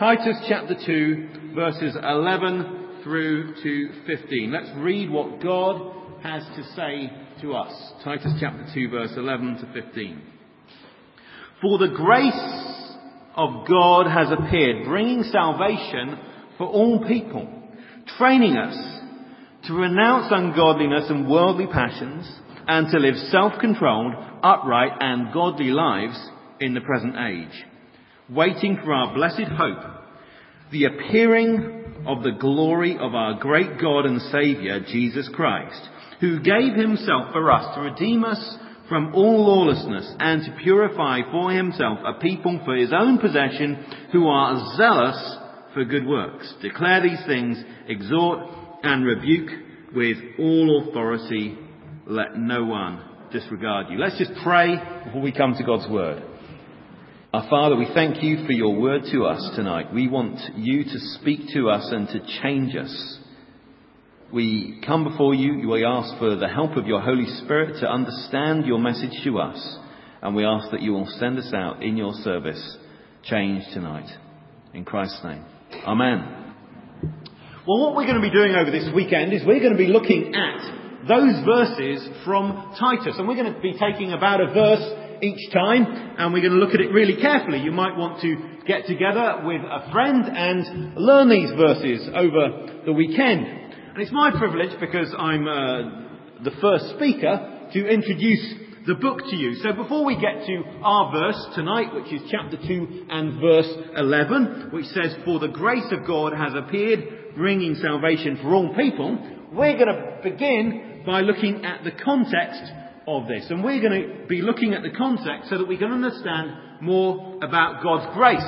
Titus chapter 2, verses 11 through to 15. Let's read what God has to say to us. Titus chapter 2, verse 11 to 15. For the grace of God has appeared, bringing salvation for all people, training us to renounce ungodliness and worldly passions, and to live self-controlled, upright, and godly lives in the present age waiting for our blessed hope, the appearing of the glory of our great God and Saviour, Jesus Christ, who gave himself for us to redeem us from all lawlessness and to purify for himself a people for his own possession who are zealous for good works. Declare these things, exhort and rebuke with all authority. Let no one disregard you. Let's just pray before we come to God's word. Our Father, we thank you for your word to us tonight. We want you to speak to us and to change us. We come before you, we ask for the help of your Holy Spirit to understand your message to us, and we ask that you will send us out in your service, changed tonight. In Christ's name. Amen. Well, what we're going to be doing over this weekend is we're going to be looking at those verses from Titus, and we're going to be taking about a verse each time, and we're going to look at it really carefully. You might want to get together with a friend and learn these verses over the weekend. And it's my privilege, because I'm uh, the first speaker, to introduce the book to you. So before we get to our verse tonight, which is chapter 2 and verse 11, which says, For the grace of God has appeared, bringing salvation for all people, we're going to begin by looking at the context of this. And we're going to be looking at the context so that we can understand more about God's grace.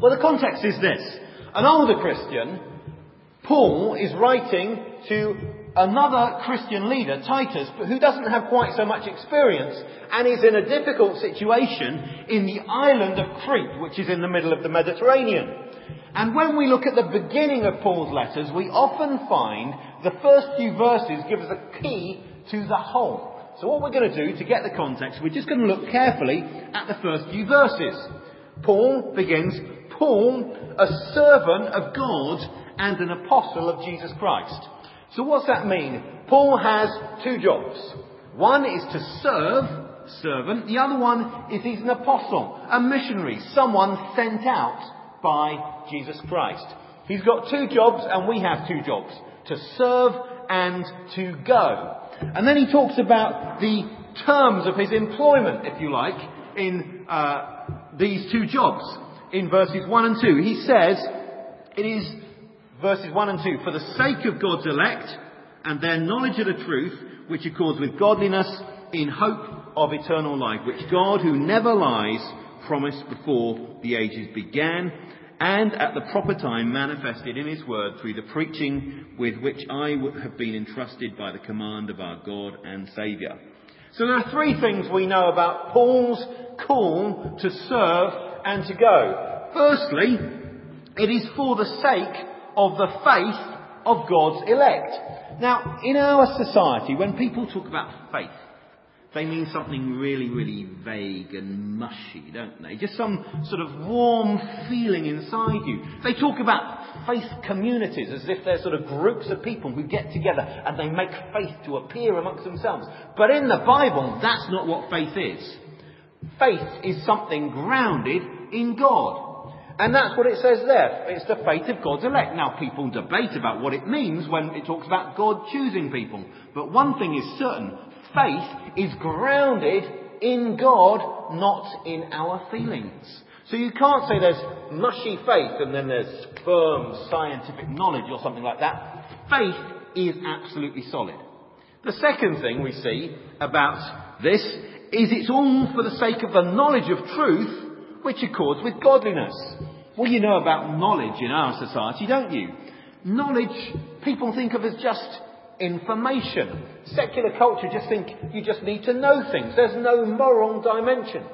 Well, the context is this. An older Christian, Paul, is writing to another Christian leader, Titus, who doesn't have quite so much experience and is in a difficult situation in the island of Crete, which is in the middle of the Mediterranean. And when we look at the beginning of Paul's letters, we often find the first few verses give us a key to the whole. So what we're going to do to get the context, we're just going to look carefully at the first few verses. Paul begins, Paul, a servant of God and an apostle of Jesus Christ. So what's that mean? Paul has two jobs. One is to serve, servant. The other one is he's an apostle, a missionary, someone sent out by Jesus Christ. He's got two jobs and we have two jobs. To serve and to go. And then he talks about the terms of his employment, if you like, in uh, these two jobs, in verses 1 and 2. He says, it is verses 1 and 2, for the sake of God's elect and their knowledge of the truth, which accords with godliness in hope of eternal life, which God, who never lies, promised before the ages began and at the proper time manifested in his word through the preaching with which I have been entrusted by the command of our God and Saviour. So there are three things we know about Paul's call to serve and to go. Firstly, it is for the sake of the faith of God's elect. Now, in our society, when people talk about faith, they mean something really, really vague and mushy, don't they? Just some sort of warm feeling inside you. They talk about faith communities as if they're sort of groups of people who get together and they make faith to appear amongst themselves. But in the Bible, that's not what faith is. Faith is something grounded in God. And that's what it says there. It's the faith of God's elect. Now, people debate about what it means when it talks about God choosing people. But one thing is certain faith is grounded in God, not in our feelings. So you can't say there's mushy faith and then there's firm scientific knowledge or something like that. Faith is absolutely solid. The second thing we see about this is it's all for the sake of the knowledge of truth which accords with godliness. Well, you know about knowledge in our society, don't you? Knowledge people think of as just information. Secular culture just think you just need to know things. There's no moral dimension.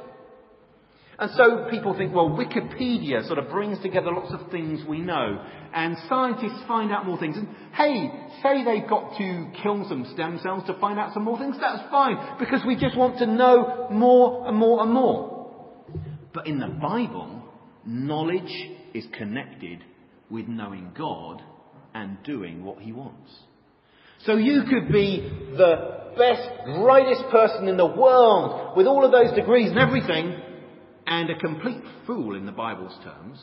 And so people think, well, Wikipedia sort of brings together lots of things we know. And scientists find out more things. And hey, say they've got to kill some stem cells to find out some more things, that's fine. Because we just want to know more and more and more. But in the Bible, knowledge is connected with knowing God and doing what He wants. So you could be the best, brightest person in the world with all of those degrees and everything, and a complete fool in the Bible's terms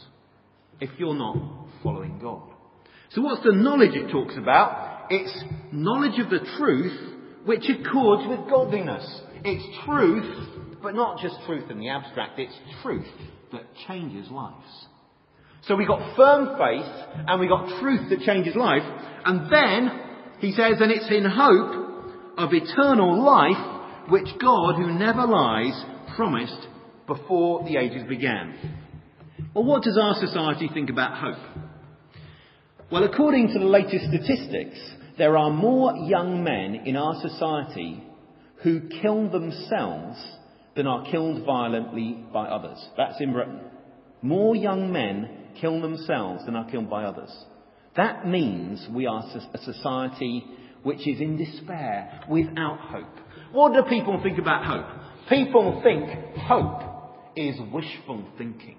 if you're not following God. So what's the knowledge it talks about? It's knowledge of the truth which accords with godliness. It's truth, but not just truth in the abstract, it's truth that changes lives. So we got firm faith and we got truth that changes life, and then he says, and it's in hope of eternal life which God, who never lies, promised before the ages began. Well, what does our society think about hope? Well, according to the latest statistics, there are more young men in our society who kill themselves than are killed violently by others. That's in Britain. More young men kill themselves than are killed by others. That means we are a society which is in despair, without hope. What do people think about hope? People think hope is wishful thinking.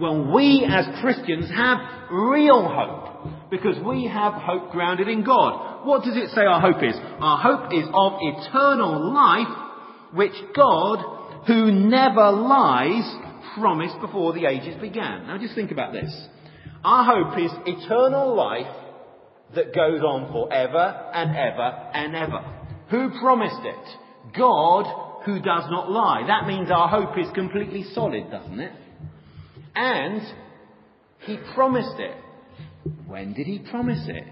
Well, we as Christians have real hope because we have hope grounded in God. What does it say our hope is? Our hope is of eternal life which God, who never lies, promised before the ages began. Now just think about this. Our hope is eternal life that goes on forever and ever and ever. Who promised it? God who does not lie. That means our hope is completely solid, doesn't it? And he promised it. When did he promise it?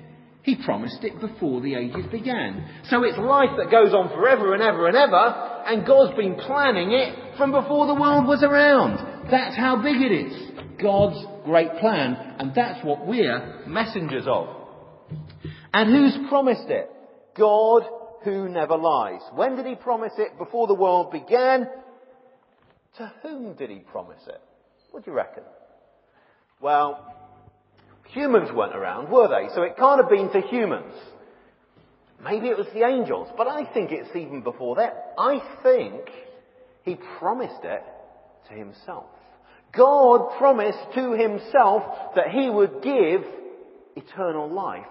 He promised it before the ages began. So it's life that goes on forever and ever and ever, and God's been planning it from before the world was around. That's how big it is. God's great plan, and that's what we're messengers of. And who's promised it? God who never lies. When did he promise it? Before the world began. To whom did he promise it? What do you reckon? Well, humans weren't around, were they? So it can't have been to humans. Maybe it was the angels, but I think it's even before that. I think he promised it to himself. God promised to himself that he would give eternal life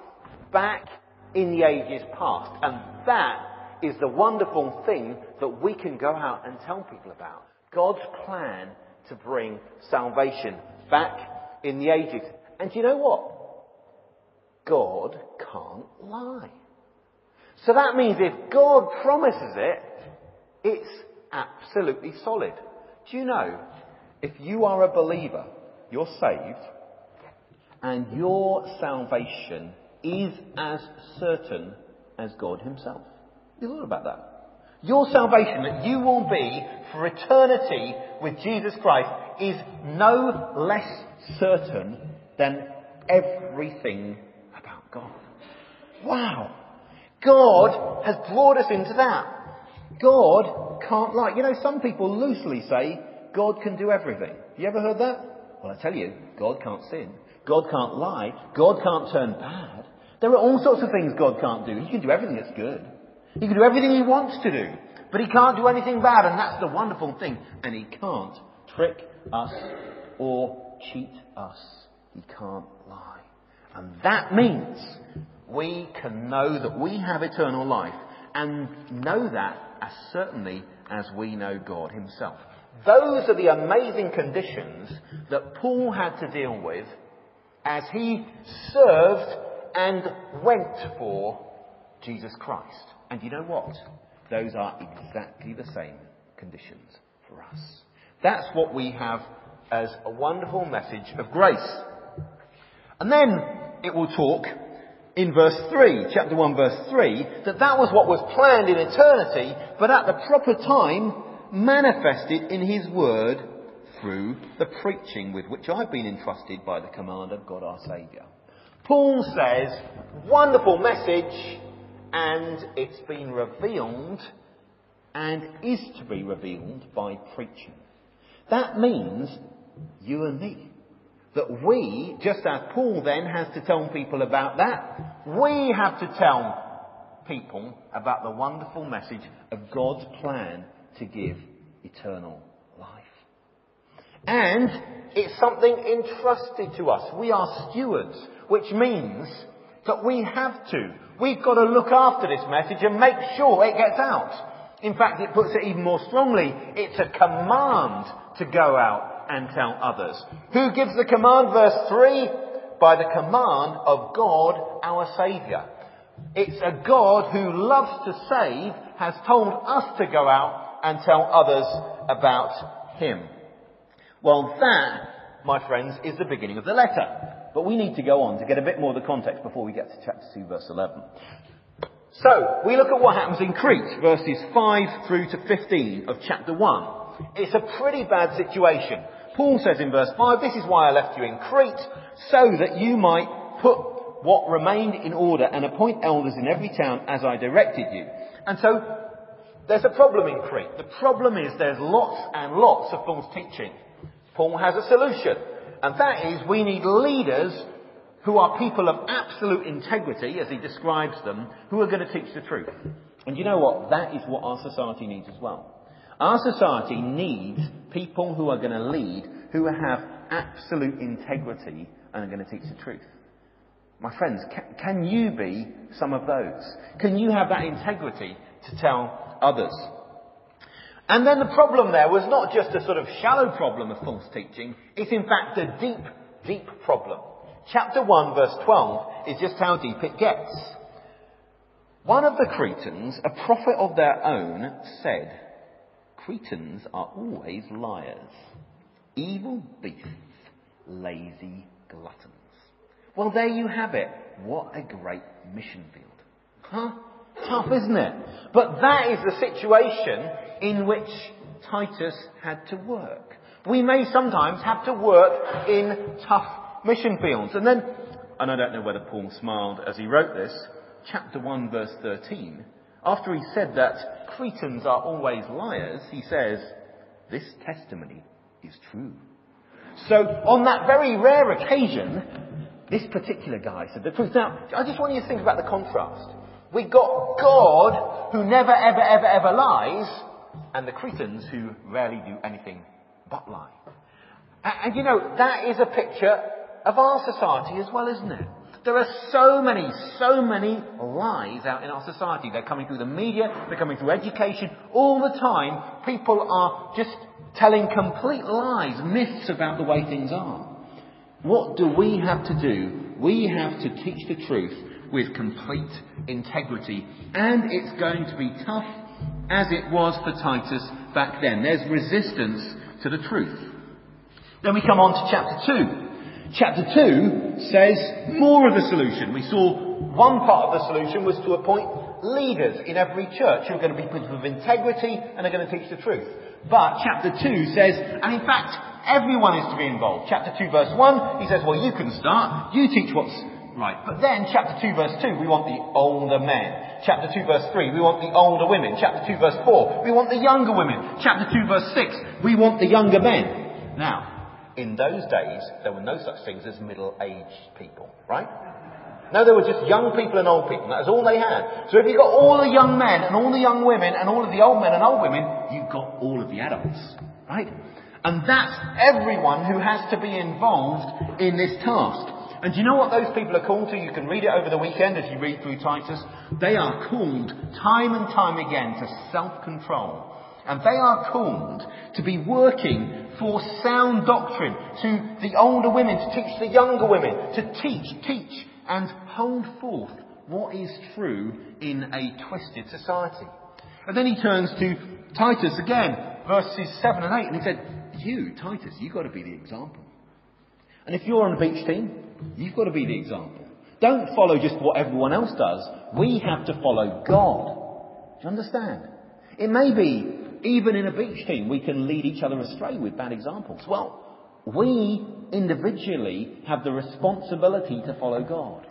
back in the ages past. And that is the wonderful thing that we can go out and tell people about. God's plan to bring salvation back in the ages. And you know what? God can't lie. So that means if God promises it, it's absolutely solid. Do you know, if you are a believer, you're saved, and your salvation is as certain as God Himself. You thought about that? Your salvation, that you will be for eternity with Jesus Christ, is no less certain than everything about God. Wow! God has brought us into that. God can't lie. You know, some people loosely say God can do everything. You ever heard that? Well, I tell you, God can't sin. God can't lie. God can't turn bad. There are all sorts of things God can't do. He can do everything that's good. He can do everything he wants to do, but he can't do anything bad, and that's the wonderful thing. And he can't trick us or cheat us. He can't lie. And that means we can know that we have eternal life and know that as certainly as we know God himself. Those are the amazing conditions that Paul had to deal with as he served and went for Jesus Christ. And you know what? Those are exactly the same conditions for us. That's what we have as a wonderful message of grace. And then it will talk in verse 3, chapter 1 verse 3, that that was what was planned in eternity, but at the proper time manifested in his word through the preaching with which I've been entrusted by the command of God our Saviour. Paul says, wonderful message, and it's been revealed and is to be revealed by preaching. That means you and me. That we, just as Paul then has to tell people about that, we have to tell people about the wonderful message of God's plan to give eternal life. And It's something entrusted to us. We are stewards, which means that we have to. We've got to look after this message and make sure it gets out. In fact, it puts it even more strongly. It's a command to go out and tell others. Who gives the command? Verse 3 By the command of God our Saviour. It's a God who loves to save, has told us to go out and tell others about Him. Well, that, my friends, is the beginning of the letter. But we need to go on to get a bit more of the context before we get to chapter 2, verse 11. So, we look at what happens in Crete, verses 5 through to 15 of chapter 1. It's a pretty bad situation. Paul says in verse 5, This is why I left you in Crete, so that you might put what remained in order and appoint elders in every town as I directed you. And so, there's a problem in Crete. The problem is there's lots and lots of false teaching. Paul has a solution. And that is we need leaders who are people of absolute integrity, as he describes them, who are going to teach the truth. And you know what? That is what our society needs as well. Our society needs people who are going to lead, who have absolute integrity and are going to teach the truth. My friends, can, you be some of those? Can you have that integrity to tell others? And then the problem there was not just a sort of shallow problem of false teaching, it's in fact a deep, deep problem. Chapter 1 verse 12 is just how deep it gets. One of the Cretans, a prophet of their own, said, Cretans are always liars, evil beasts, lazy gluttons. Well, there you have it. What a great mission field. Huh? Tough, isn't it? But that is the situation in which Titus had to work. We may sometimes have to work in tough mission fields. And then, and I don't know whether Paul smiled as he wrote this, chapter 1 verse 13, after he said that Cretans are always liars, he says, this testimony is true. So on that very rare occasion, this particular guy said the truth. Now, I just want you to think about the contrast. We got God who never, ever, ever, ever lies, and the Cretans who rarely do anything but lie. And, and you know, that is a picture of our society as well, isn't it? There are so many, so many lies out in our society. They're coming through the media, they're coming through education. All the time, people are just telling complete lies, myths about the way things are. What do we have to do? We have to teach the truth with complete integrity. And it's going to be tough as it was for Titus back then. There's resistance to the truth. Then we come on to chapter 2. Chapter 2 says more of the solution. We saw one part of the solution was to appoint leaders in every church who are going to be people of integrity and are going to teach the truth. But chapter 2 says, and in fact, everyone is to be involved. Chapter 2 verse 1, he says, well, you can start. You teach what's right. But then chapter 2 verse 2, we want the older men. Chapter 2 verse 3, we want the older women. Chapter 2 verse 4, we want the younger women. Chapter 2 verse 6, we want the younger men. Now, in those days, there were no such things as middle-aged people, right? No, there were just young people and old people. That was all they had. So if you've got all the young men and all the young women and all of the old men and old women, you've got all of the adults. Right? And that's everyone who has to be involved in this task. And do you know what those people are called to? You can read it over the weekend as you read through Titus. They are called time and time again to self-control. And they are called to be working for sound doctrine to the older women, to teach the younger women, to teach, teach, and hold forth what is true in a twisted society. And then he turns to Titus again, verses 7 and 8, and he said, You, Titus, you've got to be the example. And if you're on a beach team, you've got to be the example. Don't follow just what everyone else does. We have to follow God. Do you understand? It may be, even in a beach team, we can lead each other astray with bad examples. Well, we individually have the responsibility to follow God.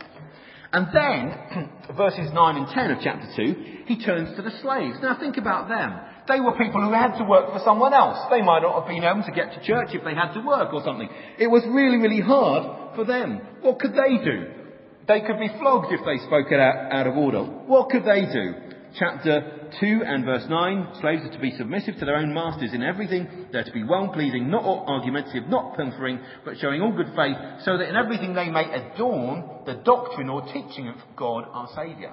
And then, verses 9 and 10 of chapter 2, he turns to the slaves. Now think about them. They were people who had to work for someone else. They might not have been able to get to church if they had to work or something. It was really, really hard for them. What could they do? They could be flogged if they spoke out, out of order. What could they do? Chapter 2 and verse 9, slaves are to be submissive to their own masters in everything. They're to be well-pleasing, not argumentative, not pilfering, but showing all good faith, so that in everything they may adorn the doctrine or teaching of God our Saviour.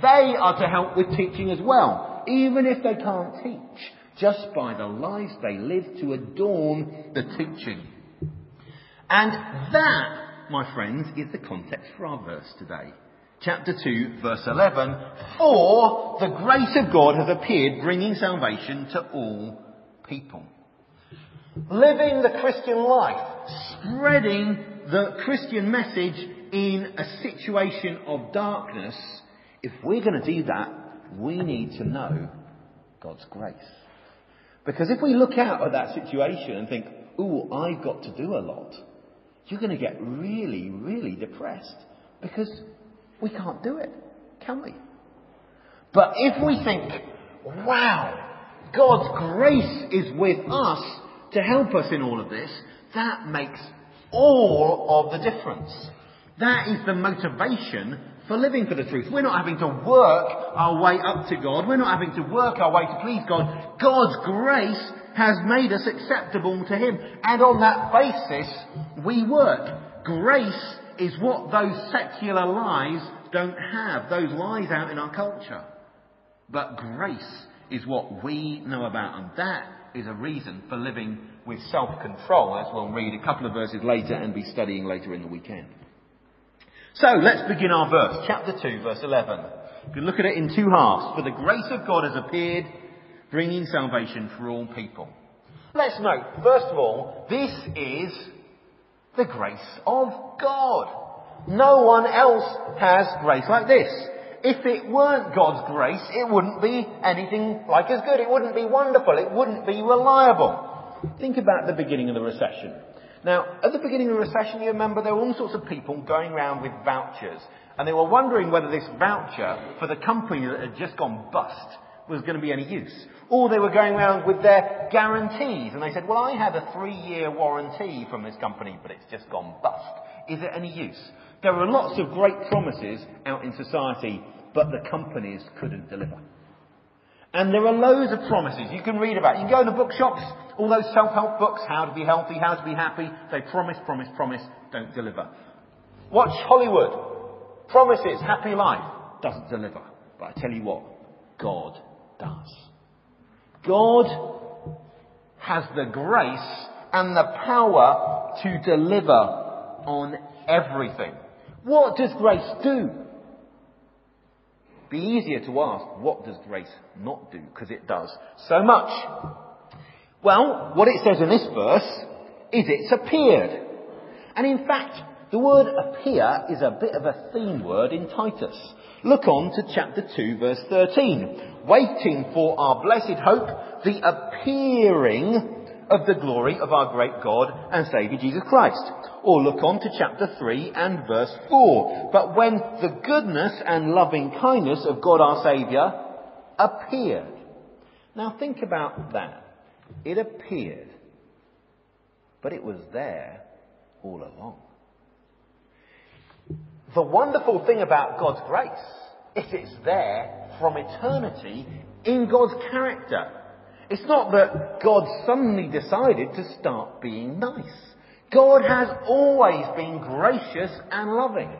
They are to help with teaching as well, even if they can't teach, just by the lives they live to adorn the teaching. And that, my friends, is the context for our verse today. Chapter 2, verse 11. For the grace of God has appeared, bringing salvation to all people. Living the Christian life, spreading the Christian message in a situation of darkness if we're going to do that, we need to know God's grace. Because if we look out at that situation and think, ooh, I've got to do a lot, you're going to get really, really depressed. Because we can't do it, can we? But if we think, wow, God's grace is with us to help us in all of this, that makes all of the difference. That is the motivation for living for the truth. We're not having to work our way up to God. We're not having to work our way to please God. God's grace has made us acceptable to Him. And on that basis, we work. Grace is what those secular lies don't have. Those lies out in our culture. But grace is what we know about. And that is a reason for living with self-control, as we'll read a couple of verses later and be studying later in the weekend. So let's begin our verse, chapter 2, verse 11. You can look at it in two halves. For the grace of God has appeared, bringing salvation for all people. Let's note, first of all, this is the grace of God. No one else has grace like this. If it weren't God's grace, it wouldn't be anything like as good. It wouldn't be wonderful. It wouldn't be reliable. Think about the beginning of the recession. Now, at the beginning of the recession, you remember there were all sorts of people going around with vouchers. And they were wondering whether this voucher for the company that had just gone bust was going to be any use. Or they were going around with their guarantees. And they said, well, I had a three-year warranty from this company, but it's just gone bust. Is it any use? There were lots of great promises out in society, but the companies couldn't deliver. And there are loads of promises you can read about. You can go in the bookshops, all those self-help books, how to be healthy, how to be happy. They promise, promise, promise, don't deliver. Watch Hollywood. Promises, happy life, doesn't deliver. But I tell you what, God does. God has the grace and the power to deliver on everything. What does grace do? Be easier to ask, what does grace not do? Because it does so much. Well, what it says in this verse is it's appeared. And in fact, the word appear is a bit of a theme word in Titus. Look on to chapter 2 verse 13. Waiting for our blessed hope, the appearing of the glory of our great God and Saviour Jesus Christ. Or look on to chapter 3 and verse 4. But when the goodness and loving kindness of God our Saviour appeared. Now think about that. It appeared. But it was there all along. The wonderful thing about God's grace is it's there from eternity in God's character. It's not that God suddenly decided to start being nice. God has always been gracious and loving.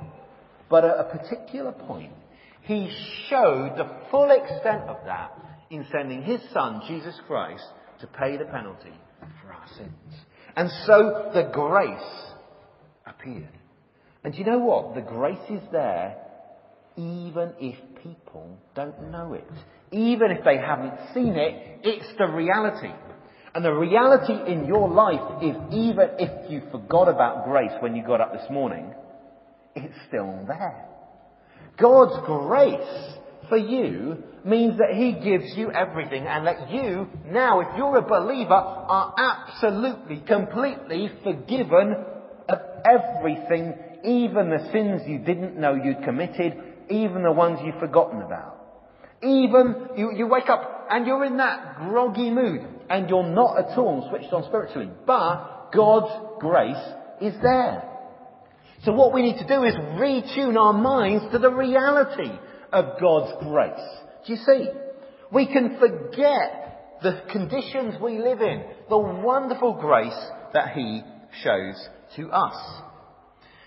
But at a particular point, He showed the full extent of that in sending His Son, Jesus Christ, to pay the penalty for our sins. And so the grace appeared. And you know what? The grace is there even if people don't know it. Even if they haven't seen it, it's the reality. And the reality in your life is even if you forgot about grace when you got up this morning, it's still there. God's grace for you means that He gives you everything and that you, now if you're a believer, are absolutely, completely forgiven of everything, even the sins you didn't know you'd committed, even the ones you've forgotten about. Even you, you wake up and you're in that groggy mood and you're not at all switched on spiritually. But God's grace is there. So what we need to do is retune our minds to the reality of God's grace. Do you see? We can forget the conditions we live in, the wonderful grace that He shows to us.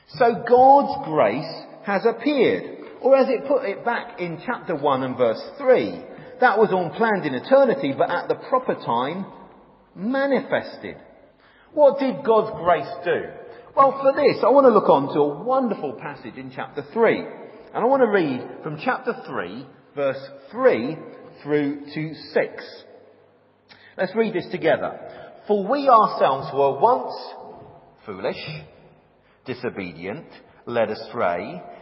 So God's grace has appeared. Or as it put it back in chapter 1 and verse 3, that was all planned in eternity, but at the proper time, manifested. What did God's grace do? Well, for this, I want to look on to a wonderful passage in chapter 3. And I want to read from chapter 3, verse 3 through to 6. Let's read this together. For we ourselves were once foolish, disobedient, led astray,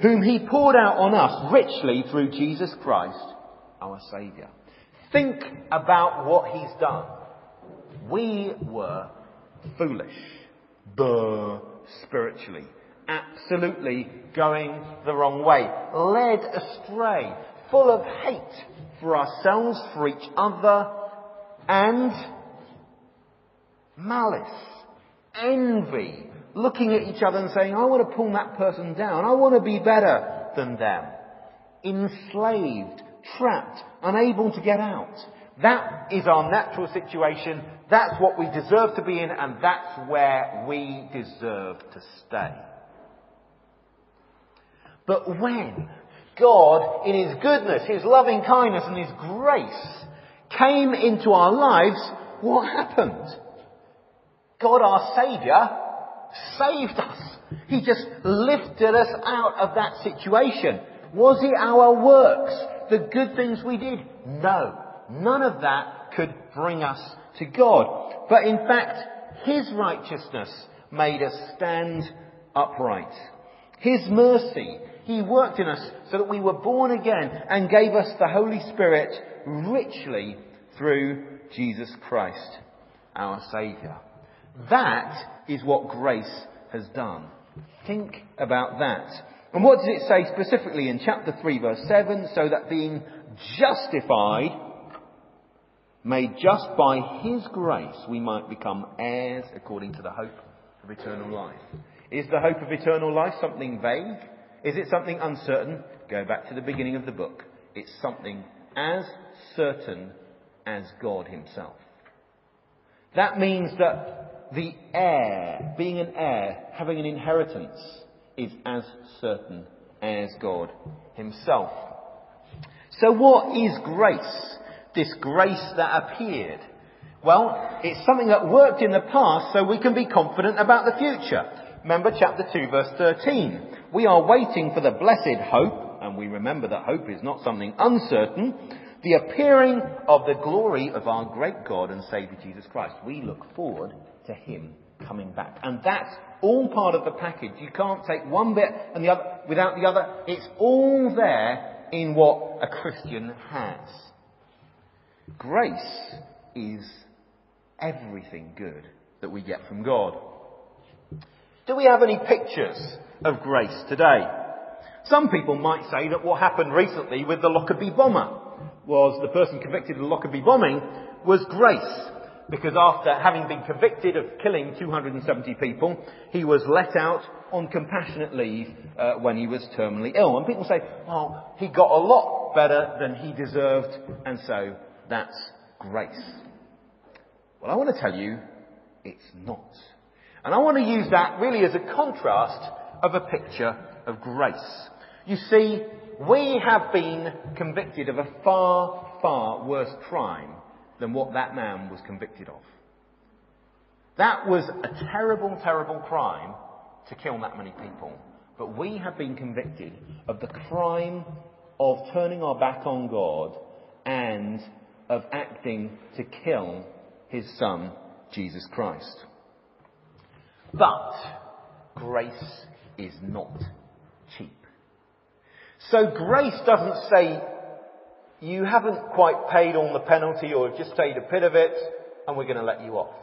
whom He poured out on us richly through Jesus Christ, our Saviour. Think about what He's done. We were foolish spiritually. Absolutely going the wrong way. Led astray. Full of hate for ourselves, for each other, and malice. Envy. Looking at each other and saying, I want to pull that person down. I want to be better than them. Enslaved. Trapped. Unable to get out. That is our natural situation. That's what we deserve to be in, and that's where we deserve to stay. But when God, in His goodness, His loving kindness, and His grace came into our lives, what happened? God, our Saviour, saved us. He just lifted us out of that situation. Was it our works, the good things we did? No. None of that could bring us to God. But in fact, His righteousness made us stand upright. His mercy, He worked in us so that we were born again and gave us the Holy Spirit richly through Jesus Christ, our Saviour. That is what grace has done. Think about that. And what does it say specifically in chapter 3 verse 7? So that being justified made just by His grace we might become heirs according to the hope of eternal life. Is the hope of eternal life something vague? Is it something uncertain? Go back to the beginning of the book. It's something as certain as God Himself. That means that the heir, being an heir, having an inheritance, is as certain as God Himself. So what is grace? this grace that appeared? Well, it's something that worked in the past so we can be confident about the future. Remember chapter 2 verse 13. We are waiting for the blessed hope, and we remember that hope is not something uncertain, the appearing of the glory of our great God and Saviour Jesus Christ. We look forward to Him coming back. And that's all part of the package. You can't take one bit and the other without the other. It's all there in what a Christian has. Grace is everything good that we get from God. Do we have any pictures of grace today? Some people might say that what happened recently with the Lockerbie bomber was the person convicted of the Lockerbie bombing was grace. Because after having been convicted of killing 270 people, he was let out on compassionate leave uh, when he was terminally ill. And people say, well, he got a lot better than he deserved, and so that's grace. Well, I want to tell you, it's not. And I want to use that really as a contrast of a picture of grace. You see, we have been convicted of a far, far worse crime than what that man was convicted of. That was a terrible, terrible crime to kill that many people. But we have been convicted of the crime of turning our back on God and of acting to kill his son, Jesus Christ. But grace is not cheap. So grace doesn't say you haven't quite paid all the penalty or just paid a bit of it and we're going to let you off.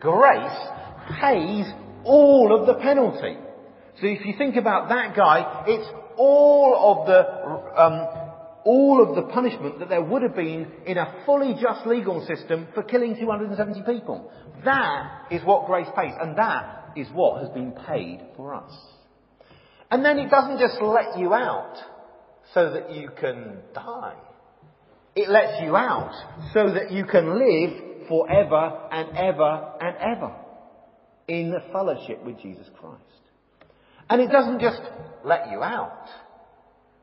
Grace pays all of the penalty. So if you think about that guy, it's all of the um, all of the punishment that there would have been in a fully just legal system for killing 270 people. That is what grace pays, and that is what has been paid for us. And then it doesn't just let you out so that you can die. It lets you out so that you can live forever and ever and ever in the fellowship with Jesus Christ. And it doesn't just let you out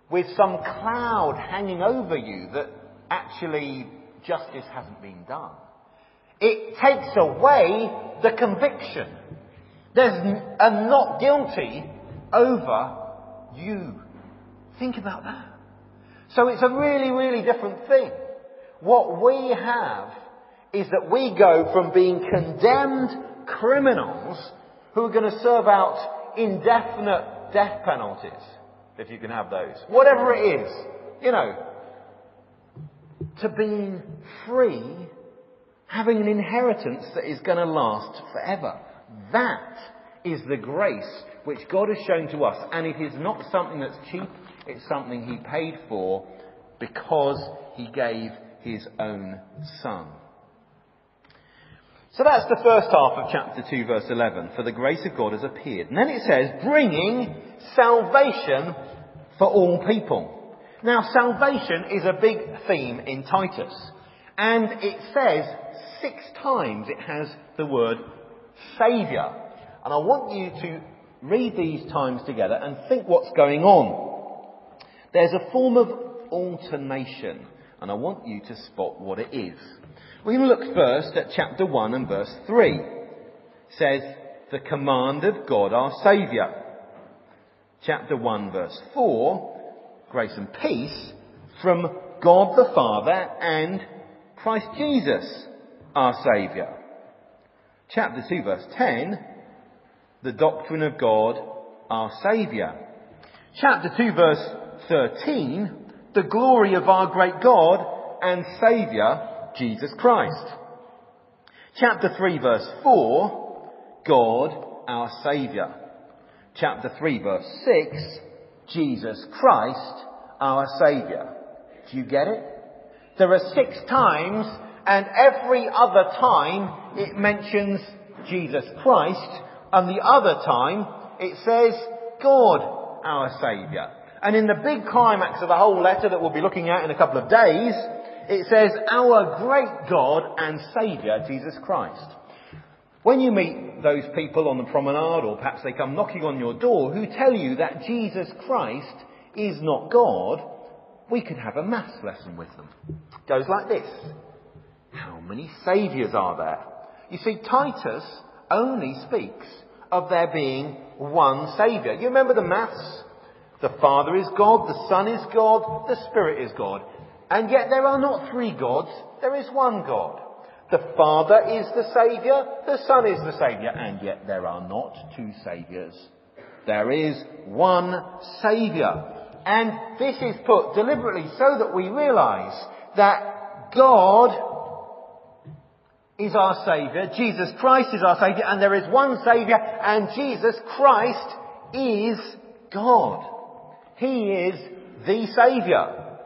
with some cloud hanging over you that actually justice hasn't been done. It takes away the conviction. There's a not guilty over you. Think about that. So it's a really, really different thing. What we have is that we go from being condemned criminals who are going to serve out indefinite death penalties if you can have those. Whatever it is, you know, to being free, having an inheritance that is going to last forever. That is the grace which God has shown to us. And it is not something that's cheap, it's something He paid for because He gave His own Son. So that's the first half of chapter 2 verse 11. For the grace of God has appeared. And then it says, bringing salvation for all people. Now salvation is a big theme in Titus. And it says six times it has the word Saviour. And I want you to read these times together and think what's going on. There's a form of alternation. And I want you to spot what it is. We can look first at chapter 1 and verse 3. It says, the command of God our Saviour. Chapter 1 verse 4, grace and peace from God the Father and Christ Jesus our Saviour. Chapter 2 verse 10, the doctrine of God our Saviour. Chapter 2 verse 13, the glory of our great God and Saviour Jesus Christ. Chapter 3 verse 4, God our Saviour. Chapter 3 verse 6, Jesus Christ our Saviour. Do you get it? There are six times and every other time it mentions Jesus Christ and the other time it says God our Saviour. And in the big climax of the whole letter that we'll be looking at in a couple of days, it says, our great God and Saviour, Jesus Christ. When you meet those people on the promenade, or perhaps they come knocking on your door, who tell you that Jesus Christ is not God, we could have a maths lesson with them. It goes like this. How many saviours are there? You see, Titus only speaks of there being one saviour. You remember the maths? The Father is God, the Son is God, the Spirit is God. And yet there are not three gods, there is one God. The Father is the Saviour, the Son is the Saviour, and yet there are not two Saviours. There is one Saviour. And this is put deliberately so that we realise that God is our Saviour, Jesus Christ is our Saviour, and there is one Saviour, and Jesus Christ is God. He is the Saviour.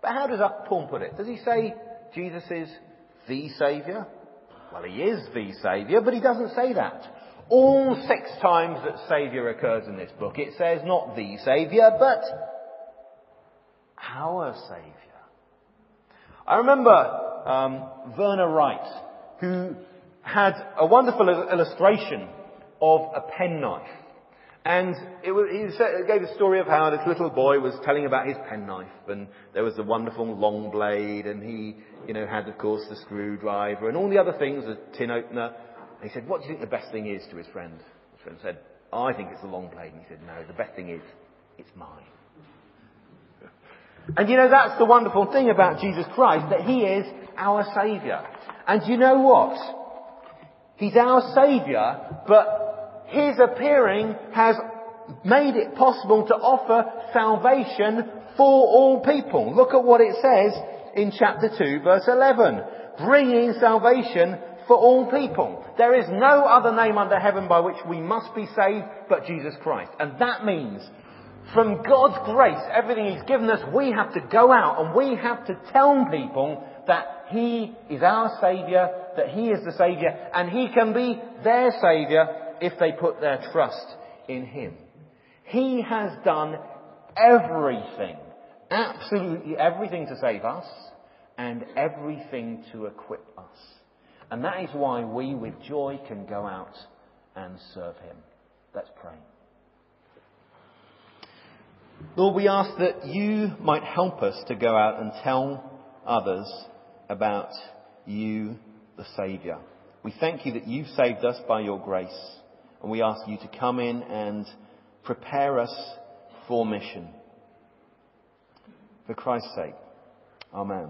But how does Paul put it? Does he say Jesus is the Saviour? Well, he is the Saviour, but he doesn't say that. All six times that Saviour occurs in this book, it says not the Saviour, but our Saviour. I remember um, Werner Wright, who had a wonderful illustration of a penknife. And was, he gave the story of how this little boy was telling about his penknife, and there was the wonderful long blade, and he, you know, had, of course, the screwdriver, and all the other things, the tin opener. And he said, what do you think the best thing is to his friend? His friend said, I think it's the long blade. And he said, no, the best thing is, it's mine. And you know, that's the wonderful thing about Jesus Christ, that He is our Saviour. And you know what? He's our Saviour, but his appearing has made it possible to offer salvation for all people. Look at what it says in chapter 2 verse 11. Bringing salvation for all people. There is no other name under heaven by which we must be saved but Jesus Christ. And that means from God's grace, everything He's given us, we have to go out and we have to tell people that He is our Saviour, that He is the Saviour, and He can be their Saviour if they put their trust in Him. He has done everything, absolutely everything to save us, and everything to equip us. And that is why we with joy can go out and serve Him. Let's pray. Lord, we ask that you might help us to go out and tell others about you, the Saviour. We thank you that you've saved us by your grace, and we ask you to come in and prepare us for mission. For Christ's sake, Amen.